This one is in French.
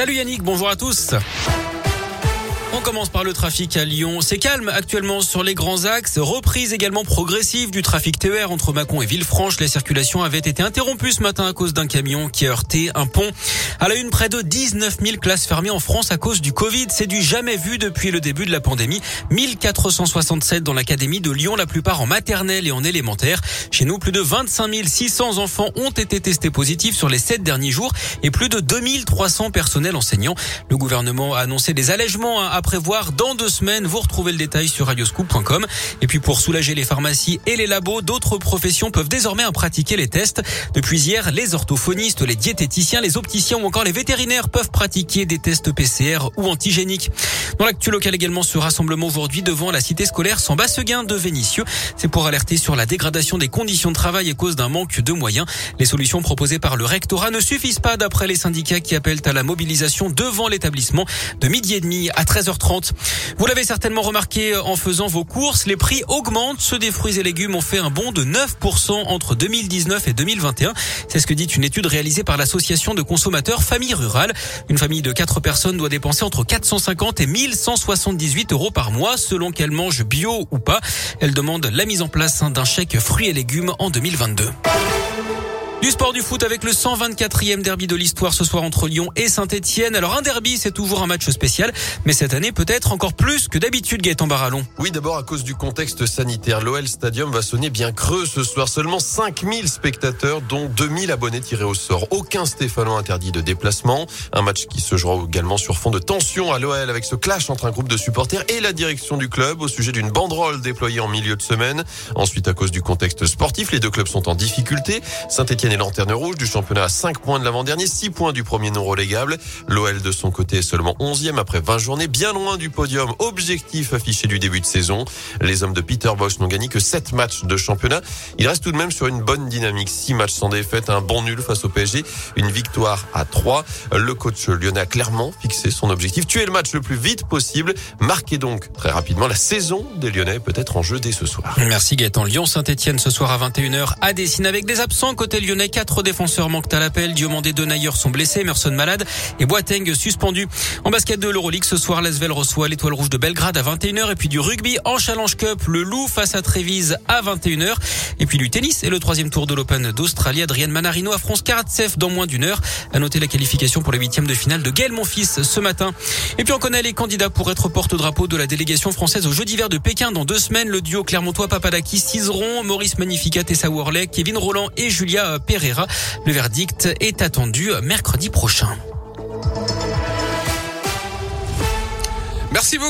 Salut Yannick, bonjour à tous. On commence par le trafic à Lyon. C'est calme actuellement sur les grands axes. Reprise également progressive du trafic TER entre Mâcon et Villefranche. La circulation avait été interrompue ce matin à cause d'un camion qui a heurté un pont. À la une, près de 19 000 classes fermées en France à cause du Covid. C'est du jamais vu depuis le début de la pandémie. 1467 dans l'académie de Lyon, la plupart en maternelle et en élémentaire. Chez nous, plus de 25 600 enfants ont été testés positifs sur les sept derniers jours et plus de 2300 personnels enseignants. Le gouvernement a annoncé des allègements à prévoir dans deux semaines. Vous retrouvez le détail sur radioscoop.com. Et puis pour soulager les pharmacies et les labos, d'autres professions peuvent désormais en pratiquer les tests. Depuis hier, les orthophonistes, les diététiciens, les opticiens ou encore les vétérinaires peuvent pratiquer des tests PCR ou antigéniques. Dans l'actu local également, ce rassemblement aujourd'hui devant la cité scolaire sans Basseguin de Vénissieux. C'est pour alerter sur la dégradation des conditions de travail à cause d'un manque de moyens. Les solutions proposées par le rectorat ne suffisent pas d'après les syndicats qui appellent à la mobilisation devant l'établissement de midi et demi à 13 13h30. Vous l'avez certainement remarqué en faisant vos courses, les prix augmentent. Ceux des fruits et légumes ont fait un bond de 9% entre 2019 et 2021. C'est ce que dit une étude réalisée par l'association de consommateurs Famille Rurale. Une famille de 4 personnes doit dépenser entre 450 et 1178 euros par mois selon qu'elle mange bio ou pas. Elle demande la mise en place d'un chèque fruits et légumes en 2022. Du sport du foot avec le 124e derby de l'histoire ce soir entre Lyon et Saint-Etienne. Alors un derby, c'est toujours un match spécial, mais cette année peut-être encore plus que d'habitude Gaëtan Barallon. Oui, d'abord à cause du contexte sanitaire. L'OL Stadium va sonner bien creux ce soir. Seulement 5000 spectateurs, dont 2000 abonnés tirés au sort. Aucun Stéphano interdit de déplacement. Un match qui se jouera également sur fond de tension à l'OL avec ce clash entre un groupe de supporters et la direction du club au sujet d'une banderole déployée en milieu de semaine. Ensuite, à cause du contexte sportif, les deux clubs sont en difficulté. Saint-Etienne et lanterne rouge du championnat à 5 points de l'avant-dernier, 6 points du premier non relégable. L'OL de son côté est seulement 11e après 20 journées, bien loin du podium, objectif affiché du début de saison. Les hommes de Peter Bosch n'ont gagné que 7 matchs de championnat. Il reste tout de même sur une bonne dynamique, 6 matchs sans défaite, un bon nul face au PSG, une victoire à 3. Le coach lyonnais a clairement fixé son objectif, tuer le match le plus vite possible, marquer donc très rapidement la saison des Lyonnais peut-être en jeu dès ce soir. Merci Gaëtan. Lyon-Saint-Etienne ce soir à 21h à Dessine avec des absents côté lyonnais lyonnais. Quatre défenseurs manquent à l'appel. Diomandé Denayer sont blessés. Emerson malade et Boateng suspendu. En basket de l'Euroleague ce soir, l'Asvel reçoit l'étoile rouge de Belgrade à 21h et puis du rugby en Challenge Cup, le Loup face à Trévise à 21h et puis du tennis et le troisième tour de l'Open d'Australie. Adrienne Manarino affronte Karatsev dans moins d'une heure. À noter la qualification pour les huitièmes de finale de Gaël Monfils ce matin. Et puis on connaît les candidats pour être porte-drapeau de la délégation française aux Jeux d'hiver de Pékin dans deux semaines. Le duo Clermontois Papadakis ciseront Maurice Magnificat, Tessa Worley, Kevin Roland et Julia Le verdict est attendu mercredi prochain. Merci beaucoup.